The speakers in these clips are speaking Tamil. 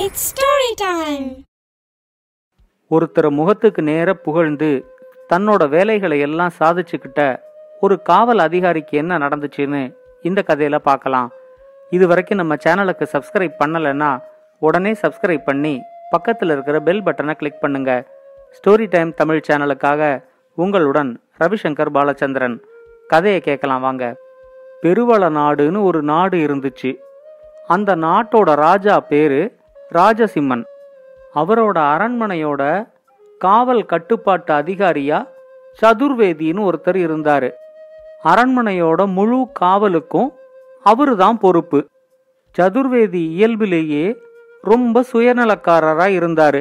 இட்ஸ் ஸ்டோரி டைம் ஒருத்தர் முகத்துக்கு நேர புகழ்ந்து தன்னோட வேலைகளை எல்லாம் சாதிச்சுக்கிட்ட ஒரு காவல் அதிகாரிக்கு என்ன நடந்துச்சுன்னு இந்த கதையில பார்க்கலாம். இது வரைக்கும் நம்ம சேனலுக்கு சப்ஸ்கிரைப் பண்ணலைன்னா உடனே சப்ஸ்கிரைப் பண்ணி பக்கத்தில் இருக்கிற பெல் பட்டனை கிளிக் பண்ணுங்க. ஸ்டோரி டைம் தமிழ் சேனலுக்காக உங்களுடன் ரவிசங்கர் பாலச்சந்திரன். கதையை கேட்கலாம் வாங்க. பெருவள நாடுன்னு ஒரு நாடு இருந்துச்சு. அந்த நாட்டோட ராஜா பேரு ராஜசிம்மன். அவரோட அரண்மனையோட காவல் கட்டுப்பாட்டு அதிகாரியா சதுர்வேதின்னு ஒருத்தர் இருந்தார். அரண்மனையோட முழு காவலுக்கும் அவரு தான் பொறுப்பு. சதுர்வேதி இயல்பிலேயே ரொம்ப சுயநலக்காரராக இருந்தார்.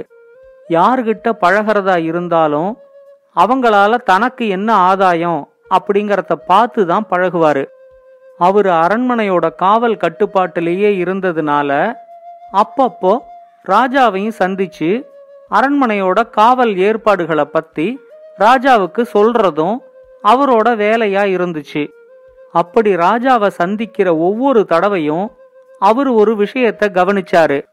யார்கிட்ட பழகிறதா இருந்தாலும் அவங்களால தனக்கு என்ன ஆதாயம் அப்படிங்கிறத பார்த்து தான் பழகுவார். அவர் அரண்மனையோட காவல் கட்டுப்பாட்டிலேயே இருந்ததுனால அப்பப்போ ராஜாவையும் சந்திச்சு அரண்மனையோட காவல் ஏற்பாடுகளை பத்தி ராஜாவுக்கு சொல்றதும் அவரோட வேலையா இருந்துச்சு. அப்படி ராஜாவை சந்திக்கிற ஒவ்வொரு தடவையும் அவர் ஒரு விஷயத்த கவனிச்சாரு.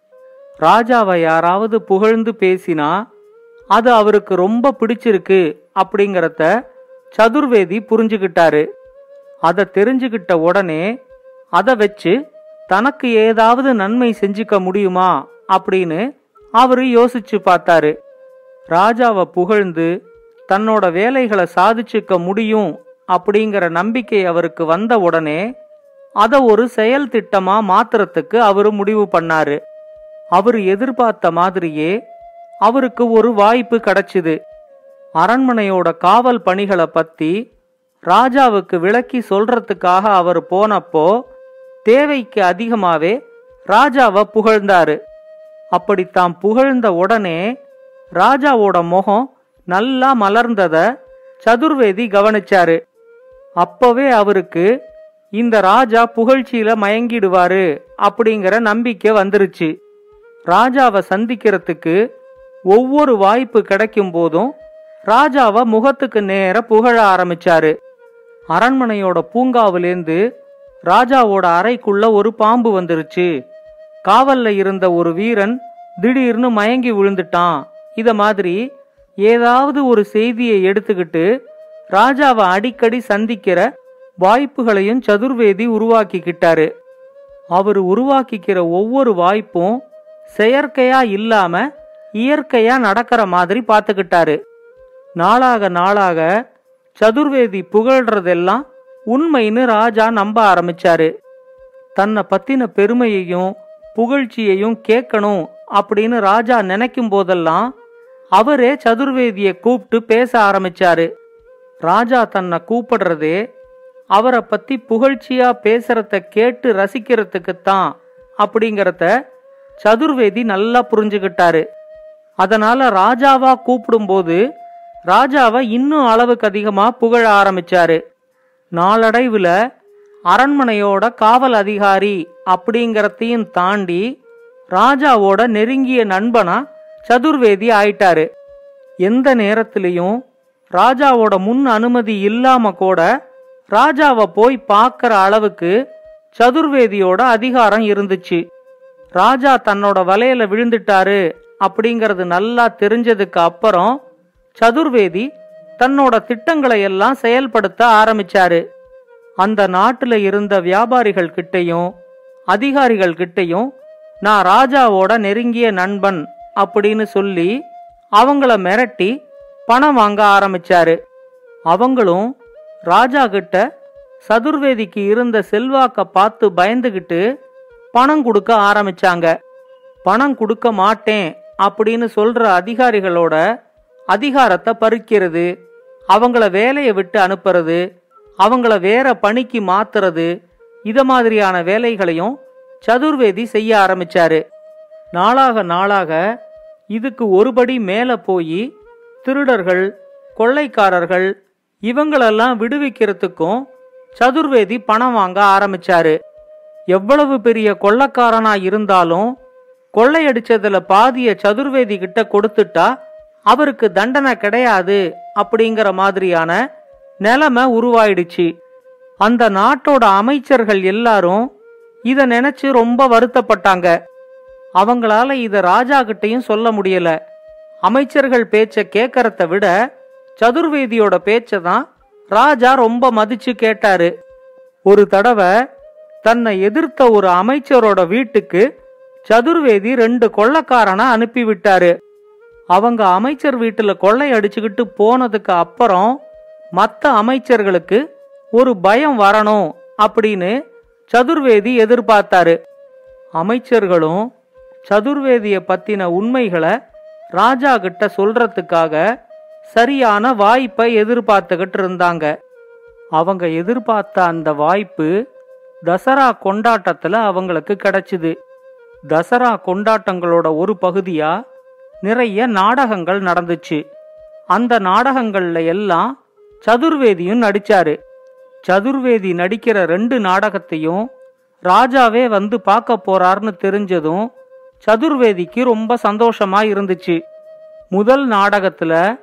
ராஜாவை யாராவது புகழ்ந்து பேசினா அது அவருக்கு ரொம்ப பிடிச்சிருக்கு அப்படிங்கறத சதுர்வேதி புரிஞ்சுக்கிட்டாரு அதை தெரிஞ்சுக்கிட்ட உடனே அதை வச்சு தனக்கு ஏதாவது நன்மை செஞ்சுக்க முடியுமா? அப்படின்னு அவரு யோசிச்சு பார்த்தாரு. ராஜாவை புகழ்ந்து தன்னோட வேலைகளை சாதிச்சுக்க முடியும் அப்படிங்கிற நம்பிக்கை அவருக்கு வந்த உடனே அதை ஒரு செயல் திட்டமா மாத்துறதுக்கு அவரு முடிவு பண்ணாரு. அவரு எதிர்பார்த்த மாதிரியே அவருக்கு ஒரு வாய்ப்பு கிடைச்சிது. அரண்மனையோட காவல் பணிகளை பத்தி ராஜாவுக்கு விளக்கி சொல்றதுக்காக அவர் போனப்போ தேவைக்கு அதிகமாவே ராஜாவை புகழ்ந்தாரு. அப்படி தாம் புகழ்ந்த உடனே ராஜாவோட முகம் நல்லா மலர்ந்தத சதுர்வேதி கவனிச்சாரு. அப்பவே அவருக்கு இந்த ராஜா புகழ்ச்சியில மயங்கிடுவாரு அப்படிங்கிற நம்பிக்கை வந்துருச்சு. ராஜாவை சந்திக்கிறதுக்கு ஒவ்வொரு வாய்ப்பு கிடைக்கும் போதும் ராஜாவை முகத்துக்கு நேர புகழ ஆரம்பிச்சாரு. அரண்மனையோட பூங்காவிலேருந்து ராஜாவோட அறைக்குள்ள ஒரு பாம்பு வந்துருச்சு. காவல்ல இருந்த ஒரு வீரன் திடீர்னு மயங்கி விழுந்துட்டான். இத மாதிரி ஏதாவது ஒரு செய்தியை எடுத்துக்கிட்டு ராஜாவை அடிக்கடி சந்திக்கிற வாய்ப்புகளையும் சதுர்வேதி உருவாக்கிக்கிட்டாரு. அவர் உருவாக்கிக்கிற ஒவ்வொரு வாய்ப்பும் செயற்கையா இல்லாம இயற்கையா நடக்கிற மாதிரி பார்த்துக்கிட்டாரு. நாளாக நாளாக சதுர்வேதி புகழ்றதெல்லாம் உண்மைன்னு ராஜா நம்ப ஆரம்பிச்சாரு. தன்னை பத்தின பெருமையையும் புகழ்ச்சியையும் கேட்கணும் அப்படின்னு ராஜா நினைக்கும் போதெல்லாம் அவரே சதுர்வேதியை கூப்பிட்டு பேச ஆரம்பிச்சாரு. ராஜா தன்னை கூப்பிடுறதே அவரை பத்தி புகழ்ச்சியா பேசுறத கேட்டு ரசிக்கிறதுக்குத்தான் அப்படிங்கிறத சதுர்வேதி நல்லா புரிஞ்சுக்கிட்டாரு அதனால ராஜாவா கூப்பிடும்போது ராஜாவை இன்னும் அளவுக்கு அதிகமா புகழ ஆரம்பிச்சாரு. நாளடைவில் அரண்மனையோட காவல் அதிகாரி அப்படிங்கிறதையும் தாண்டி ராஜாவோட நெருங்கிய நண்பனா சதுர்வேதி ஆயிட்டாரு. எந்த நேரத்திலையும் ராஜாவோட முன் அனுமதி இல்லாம கூட ராஜாவை போய் பார்க்கற அளவுக்கு சதுர்வேதியோட அதிகாரம் இருந்துச்சு. ராஜா தன்னோட வலையில விழுந்துட்டாரு அப்படிங்கறது நல்லா தெரிஞ்சதுக்கு அப்புறம் சதுர்வேதி தன்னோட திட்டங்களை எல்லாம் செயல்படுத்த ஆரம்பிச்சாரு. அந்த நாட்டுல இருந்த வியாபாரிகள் கிட்டையும் அதிகாரிகள் கிட்டையும் நான் ராஜாவோட நெருங்கிய நண்பன் அப்படின்னு சொல்லி அவங்கள மிரட்டி பணம் வாங்க ஆரம்பிச்சாரு. அவங்களும் ராஜா கிட்ட சதுர்வேதிக்கு இருந்த செல்வாக்க பார்த்து பயந்துகிட்டு பணம் கொடுக்க ஆரம்பிச்சாங்க. பணம் கொடுக்க மாட்டேன் அப்படின்னு சொல்ற அதிகாரிகளோட அதிகாரத்தை பறிக்கிறது. அவங்கள வேலையை விட்டு அனுப்புறது. அவங்கள வேற பணிக்கு மாத்துறது. இத மாதிரியான வேலைகளையும் சதுர்வேதி செய்ய ஆரம்பிச்சாரு. நாளாக நாளாக இதுக்கு ஒருபடி மேல போய் திருடர்கள் கொள்ளைக்காரர்கள் இவங்களெல்லாம் விடுவிக்கிறதுக்கும் சதுர்வேதி பணம் வாங்க ஆரம்பிச்சாரு. எவ்வளவு பெரிய கொள்ளக்காரனா இருந்தாலும் கொள்ளையடிச்சதுல பாதிய சதுர்வேதி கிட்ட கொடுத்துட்டா அவருக்கு தண்டனை கிடையாது அப்படிங்கிற மாதிரியான நிலைமை உருவாயிடுச்சு. அந்த நாட்டோட அமைச்சர்கள் எல்லாரும் இத நினைச்சு ரொம்ப வருத்தப்பட்டாங்க. அவங்களால இத ராஜா கிட்டையும் சொல்ல முடியல. அமைச்சர்கள் பேச்ச கேட்கறத விட சதுர்வேதியோட பேச்ச தான் ராஜா ரொம்ப மதிச்சு கேட்டாரு. ஒரு தடவை தன்னை எதிர்த்த ஒரு அமைச்சரோட வீட்டுக்கு சதுர்வேதி ரெண்டு கொள்ளக்காரனை அனுப்பி விட்டாரு அவங்க அமைச்சர் வீட்டில் கொள்ளை அடிச்சுக்கிட்டு போனதுக்கு அப்புறம் மற்ற அமைச்சர்களுக்கு ஒரு பயம் வரணும் அப்படின்னு சதுர்வேதி எதிர்பார்த்தாரு. அமைச்சர்களும் சதுர்வேதியை பத்தின உண்மைகளை ராஜா கிட்ட சொல்றதுக்காக சரியான வாய்ப்பை எதிர்பார்த்துக்கிட்டு இருந்தாங்க. அவங்க எதிர்பார்த்த அந்த வாய்ப்பு தசரா கொண்டாட்டத்துல அவங்களுக்கு கிடைச்சுது. தசரா கொண்டாட்டங்களோட ஒரு பகுதியா நிறைய நாடகங்கள் நடந்துச்சு. அந்த நாடகங்கள்ல எல்லாம் சதுர்வேதியும் நடிச்சாரு. சதுர்வேதி நடிக்கிற ரெண்டு நாடகத்தையும் ராஜாவே வந்து பார்க்க போறார்னு தெரிஞ்சதும் சதுர்வேதிக்கு ரொம்ப சந்தோஷமா இருந்துச்சு. முதல் நாடகத்துல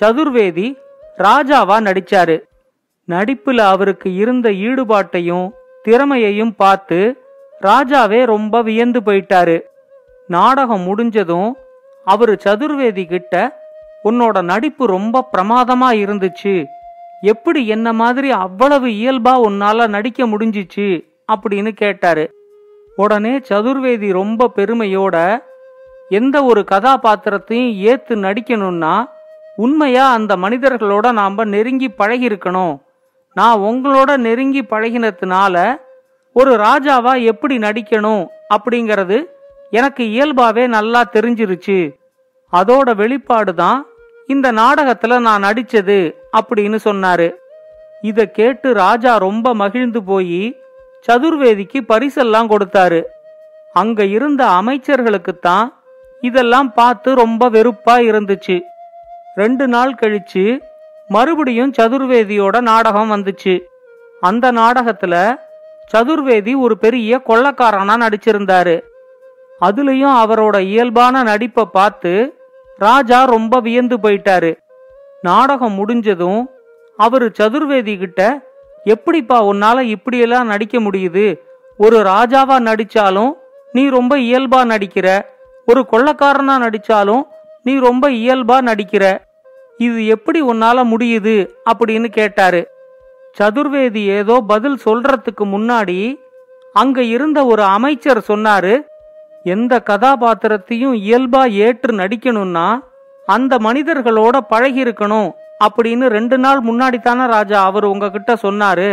சதுர்வேதி ராஜாவா நடிச்சாரு. நடிப்புல அவருக்கு இருந்த ஈடுபாட்டையும் திறமையையும் பார்த்து ராஜாவே ரொம்ப வியந்து போயிட்டாரு. நாடகம் முடிஞ்சதும் அவரு சதுர்வேதி கிட்ட உன்னோட நடிப்பு ரொம்ப பிரமாதமா இருந்துச்சு. எப்படி என்ன மாதிரி அவ்வளவு இயல்பா உன்னால நடிக்க முடிஞ்சிச்சு? அப்படின்னு கேட்டாரு. உடனே சதுர்வேதி ரொம்ப பெருமையோட எந்த ஒரு கதாபாத்திரத்தையும் ஏத்து நடிக்கணும்னா உண்மையா அந்த மனிதர்களோட நாம நெருங்கி பழகியிருக்கணும். நான் உங்களோட நெருங்கி பழகினதுனால ஒரு ராஜாவா எப்படி நடிக்கணும்? அப்படிங்கிறது எனக்கு இயல்பாவே நல்லா தெரிஞ்சிருச்சு. அதோட வெளிப்பாடு தான் இந்த நாடகத்துல நான் நடிச்சது அப்படின்னு சொன்னாரு. இத கேட்டு ராஜா ரொம்ப மகிழ்ந்து போய் சதுர்வேதிக்கு பரிசெல்லாம் கொடுத்தாரு. அங்க இருந்த அமைச்சர்களுக்கு தான் இதெல்லாம் பார்த்து ரொம்ப வெறுப்பா இருந்துச்சு. ரெண்டு நாள் கழிச்சு மறுபடியும் சதுர்வேதியோட நாடகம் வந்துச்சு. அந்த நாடகத்துல சதுர்வேதி ஒரு பெரிய கொள்ளக்காரனா நடிச்சிருந்தாரு. அதுலயும் அவரோட இயல்பான நடிப்பை பார்த்து ராஜா ரொம்ப வியந்து போயிட்டாரு. நாடகம் முடிஞ்சதும் அவர் சதுர்வேதி கிட்ட எப்படிப்பா உன்னால இப்படியெல்லாம் நடிக்க முடியுது? ஒரு ராஜாவா நடிச்சாலும் நீ ரொம்ப இயல்பா நடிக்கிற. ஒரு கொள்ளக்காரனா நடிச்சாலும் நீ ரொம்ப இயல்பா நடிக்கிற. இது எப்படி உன்னால முடியுது? அப்படின்னு கேட்டாரு. சதுர்வேதி ஏதோ பதில் சொல்றதுக்கு முன்னாடி அங்க இருந்த ஒரு அமைச்சர் சொன்னாரு எந்த கதாபாத்திரத்தையும் இயல்பா ஏற்று நடிக்கணும்னா அந்த மனிதர்களோட பழகி இருக்கணும் அப்படின்னு ரெண்டு நாள் முன்னாடி தானே ராஜா அவர் உங்ககிட்ட சொன்னாரு.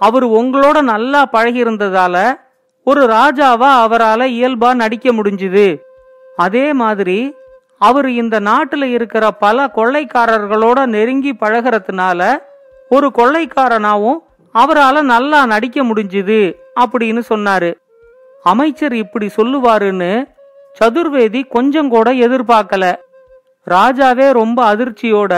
அவர் உங்களோட நல்லா பழகி இருந்ததால ஒரு ராஜாவா அவரால் இயல்பா நடிக்க முடிஞ்சுது. அதே மாதிரி அவர் இந்த நாட்டில் இருக்கிற பல கொள்ளைக்காரர்களோட நெருங்கி பழகிறதுனால ஒரு கொள்ளைக்காரனாவும் அவரால் நல்லா நடிக்க முடிஞ்சுது அப்படின்னு சொன்னாரு. அமைச்சர் இப்படி சொல்லுவாருன்னு சதுர்வேதி கொஞ்சம் கூட எதிர்பார்க்கல. ராஜாவே ரொம்ப அதிர்ச்சியோட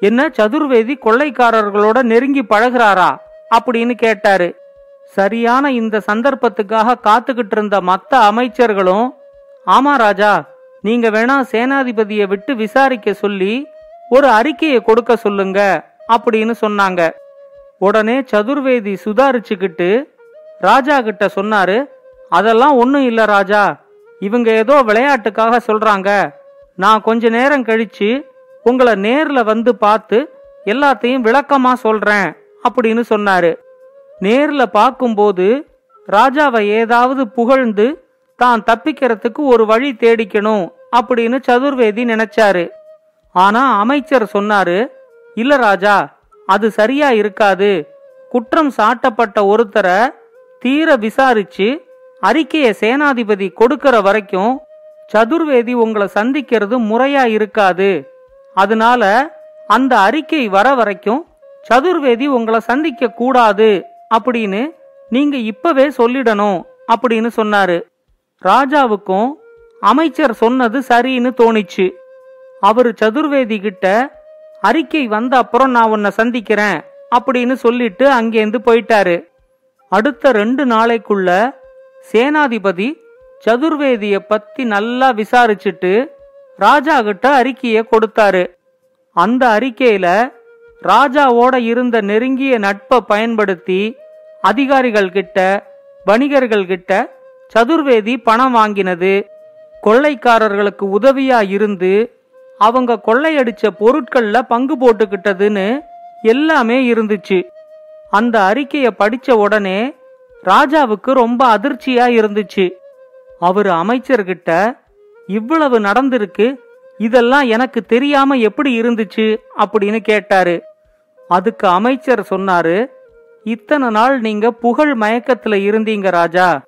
என்ன சதுர்வேதி கொள்ளைக்காரர்களோட நெருங்கி பழகுறாரா? அப்படின்னு கேட்டாரு. சரியான இந்த சந்தர்ப்பத்துக்காக காத்துக்கிட்டு இருந்த மத்த அமைச்சர்களும் ஆமா ராஜா நீங்க வேணா சேனாதிபதியை விட்டு விசாரிக்க சொல்லி ஒரு அறிக்கையை கொடுக்க சொல்லுங்க அப்படின்னு சொன்னாங்க. உடனே சதுர்வேதி சுதாரிச்சுக்கிட்டு ராஜா கிட்ட சொன்னாரு அதெல்லாம் ஒன்றும் இல்லை ராஜா. இவங்க ஏதோ விளையாட்டுக்காக சொல்றாங்க. நான் கொஞ்ச நேரம் கழிச்சு உங்களை நேர்ல வந்து பார்த்து எல்லாத்தையும் விளக்கமா சொல்றேன் அப்படின்னு சொன்னாரு. நேர்ல பார்க்கும்போது ராஜாவை ஏதாவது புகழ்ந்து தான் தப்பிக்கிறதுக்கு ஒரு வழி தேடிக்கணும் அப்படின்னு சதுர்வேதி நினைச்சாரு. ஆனா அமைச்சர் சொன்னாரு இல்ல ராஜா அது சரியா இருக்காது. குற்றம் சாட்டப்பட்ட ஒருத்தரை தீர விசாரிச்சு அறிக்கையை சேனாதிபதி கொடுக்கிற வரைக்கும் சதுர்வேதி உங்களை சந்திக்கிறது முறையா இருக்காது. அதனால அந்த அறிக்கை வர வரைக்கும் சதுர்வேதி உங்களை சந்திக்க கூடாது அப்படின்னு நீங்க இப்பவே சொல்லிடணும் அப்படின்னு சொன்னாரு. ராஜாவுக்கும் அமைச்சர் சொன்னது சரின்னு தோணிச்சு. அவரு சதுர்வேதி கிட்ட அறிக்கை வந்த அப்புறம் நான் உன்னை சந்திக்கிறேன் அப்படின்னு சொல்லிட்டு அங்கேருந்து போயிட்டாரு. அடுத்த ரெண்டு நாளைக்குள்ள சேனாதிபதி சதுர்வேதிய பத்தி நல்லா விசாரிச்சுட்டு ராஜா கிட்ட அறிக்கைய கொடுத்தாரு. அந்த அறிக்கையில ராஜாவோட இருந்த நெருங்கிய நட்பை பயன்படுத்தி அதிகாரிகள் கிட்ட வணிகர்கள் கிட்ட சதுர்வேதி பணம் வாங்கினது. கொள்ளைக்காரர்களுக்கு உதவியா இருந்து அவங்க கொள்ளையடிச்ச பொருட்கள்ல பங்கு போட்டுக்கிட்டதுன்னு எல்லாமே இருந்துச்சு. அந்த அறிக்கைய படிச்ச உடனே ராஜாவுக்கு ரொம்ப அதிர்ச்சியா இருந்துச்சு. அவரு அமைச்சர்கிட்ட இவ்வளவு நடந்திருக்கு இதெல்லாம் எனக்கு தெரியாம எப்படி இருந்துச்சு? அப்படின்னு கேட்டாரு. அதுக்கு அமைச்சர் சொன்னாரு இத்தனை நாள் நீங்க புகழ் மயக்கத்துல இருந்தீங்க ராஜா.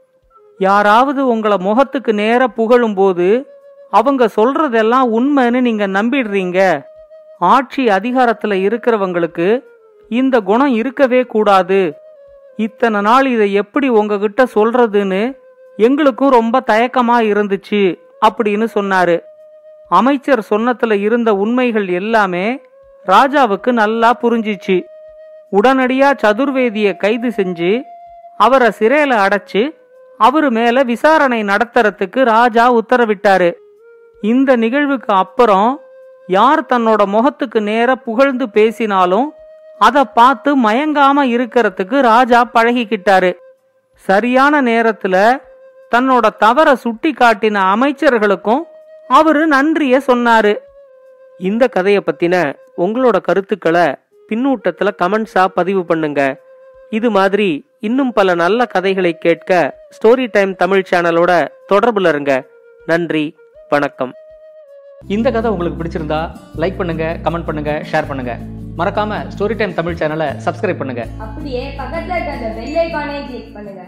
யாராவது உங்கள முகத்துக்கு நேர புகழும்போது அவங்க சொல்றதெல்லாம் உண்மைன்னு நீங்க நம்பிடுறீங்க. ஆட்சி அதிகாரத்துல இருக்கிறவங்களுக்கு இந்த குணம் இருக்கவே கூடாது. இத்தனை நாள் இதை எப்படி உங்ககிட்ட சொல்றதுன்னு எங்களுக்கும் ரொம்ப தயக்கமா இருந்துச்சு அப்படின்னு சொன்னாரு. அமைச்சர் சொன்னத்துல இருந்த உண்மைகள் எல்லாமே ராஜாவுக்கு நல்லா புரிஞ்சிச்சு. உடனடியா சதுர்வேதிய கைது செஞ்சு அவரை சிறையில அடைச்சு அவரு மேல விசாரணை நடத்துறதுக்கு ராஜா உத்தரவிட்டாரு. இந்த நிகழ்வுக்கு அப்புறம் யார் தன்னோட முகத்துக்கு நேர புகழ்ந்து பேசினாலும் அதை பார்த்து மயங்காம இருக்கிறதுக்கு ராஜா பழகிக்கிட்டாரு. சரியான நேரத்துல தன்னோட தவற சுட்டி காட்டின அமைச்சர்களுக்கும் அவரு நன்றிய சொன்னாரு. இந்த கதைய பத்தின உங்களோட கருத்துக்களை பின்னூட்டத்துல கமெண்ட்ஸா பதிவு பண்ணுங்க. இது மாதிரி இன்னும் பல நல்ல கதைகளை கேட்க ஸ்டோரி டைம் தமிழ் சேனலோட தொடர்புல இருங்க. நன்றி வணக்கம். இந்த கதை உங்களுக்கு பிடிச்சிருந்தா லைக் பண்ணுங்க கமெண்ட் பண்ணுங்க ஷேர் பண்ணுங்க. மறக்காம ஸ்டோரி டைம் தமிழ் சேனலை சப்ஸ்கிரைப் பண்ணுங்க. அப்படியே பக்கத்துல இருக்க அந்த பெல் ஐகானை கிளிக் பண்ணுங்க.